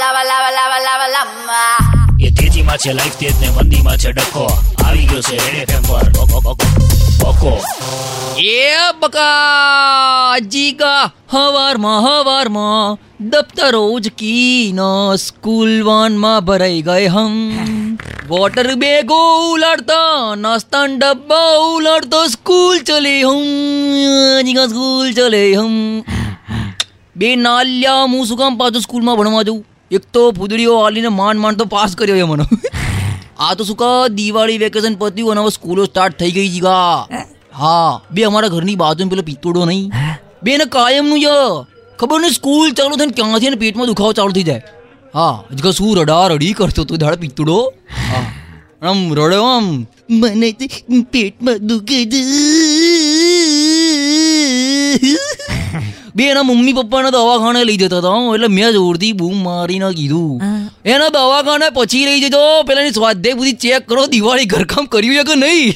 lava, લાવા લાવા લાવા lava. એ તેજીમાં છે લાઈફ તેજ ને મંદીમાં છે ડખો. આવી ગયો છે રેડે એફએમ પર. બકો, બકો, બકો એ બકા જીગા હવારમાં હવારમાં દફતરો ઉચકી ન સ્કૂલ વાનમાં ભરાઈ ગયે હમ. વોટર બેગો ઉલાડતા નાસ્તા ડબ્બા ઉલાડતો સ્કૂલ ચલે હમ. જીગા સ્કૂલ ચલે હમ. બે નાલ્યા હું શું કામ પાછું સ્કૂલમાં ભણવા જઉં? એક તો ફૂદડીઓ હાલીને માંડ માંડ તો પાસ કર્યો છે મને. આ તો શું કહો દિવાળી વેકેશન પત્યું અને હવે સ્કૂલો સ્ટાર્ટ થઈ ગઈ જીગા હા? બે અમારા ઘરની બાજુ પેલો પિત્તોડો નહીં. બે ને કાયમનું ય ખબર નહીં સ્કૂલ ચાલુ થઈને ક્યાંથી ને પેટમાં દુખાવો ચાલુ થઈ જાય. હા જીગા શું રડા રડી કરતો તું દાડ પિત્તોડો. હા. આમ રડ્યો આમ મને પેટમાં દુખે છે. બે એના મમ્મી પપ્પાને દવાખાને લઈ જતા હતા હો. એટલે મેં જોરથી બૂમ મારીને કીધું. એના દવાખાને પછી લઈ જજો પેલાની સ્વાધ્યાય બધી ચેક કરો દિવાળી ઘરકામ કર્યું છે કે નહીં?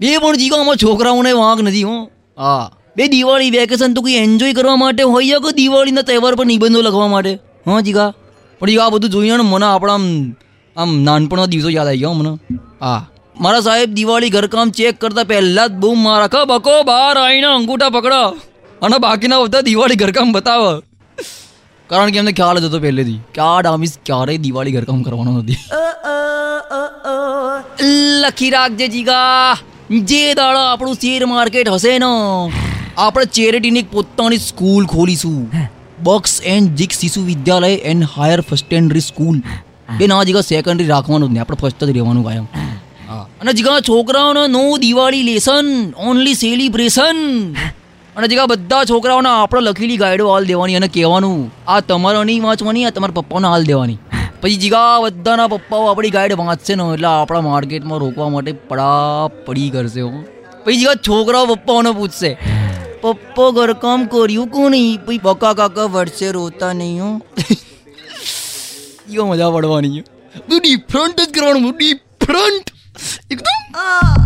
બે પણ જીગો આમાં છોકરાઓને વાંક નથી હો. હા. બે દિવાળી વેકેશન તો કંઈ એન્જોય કરવા માટે હોય કે દિવાળીના તહેવાર પર નિબંધો લખવા માટે? હા જીગા. પણ જીગા આ બધું જોઈને ને મને આપણા આમ આમ નાનપણના દિવસો યાદ આવી ગયા મને. હા. મારા સાહેબ દિવાળી ઘરકામ ચેક કરતા પહેલા જ બૂમ મારા ખા બકો બહાર આવીને અંગૂઠા પકડો. અને બાકીના બધા દિવાળી ઘરકામ બતાવો. કારણ કે એમને ખ્યાલ જ હતો પહેલેથી કે આ ડામીસ ક્યારેય દિવાળી ઘરકામ કરવાનો નથી. લખી રાખજે જીગા. જે દાડા આપણું શેર માર્કેટ હશે ને આપણે ચેરિટીની એક પોતાની સ્કૂલ ખોલીશું. બોક્સ એન્ડ જીક શિશુ વિદ્યાલય એન્ડ હાયર ફર્સ્ટેન્ડરી સ્કૂલ. બે ના જીગા સેકન્ડરી રાખવાનું જ નહીં આપણે ફર્સ્ટ જ રહેવાનું કાયમ. અને જીગા છોકરાઓને નો દિવાળી લેસન ઓનલી સેલિબ્રેશન અને જીગા બધા છોકરાઓને આપણે લખેલી ગાઈડો હાલ દેવાની અને કહેવાનું, આ તમારો નહીં વાંચવાની, આ તમારા પપ્પાને હાલ દેવાની. પછી જીગા, બધાના પપ્પાઓ આપણી ગાઈડ વાંચશે ને, એટલે આપણા માર્કેટમાં રોકવા માટે પડા પડી કરશે હો. પછી જીગા, છોકરાઓ પપ્પાઓને પૂછશે. પપ્પા ઘરકામ કર્યું કોની? પછી બકા કાકા વર્ષે રોતા નહીં હો. યો મજા પડવાની. બધું ડિફરન્ટ જ કરવાનું ડિફરન્ટ એકદમ.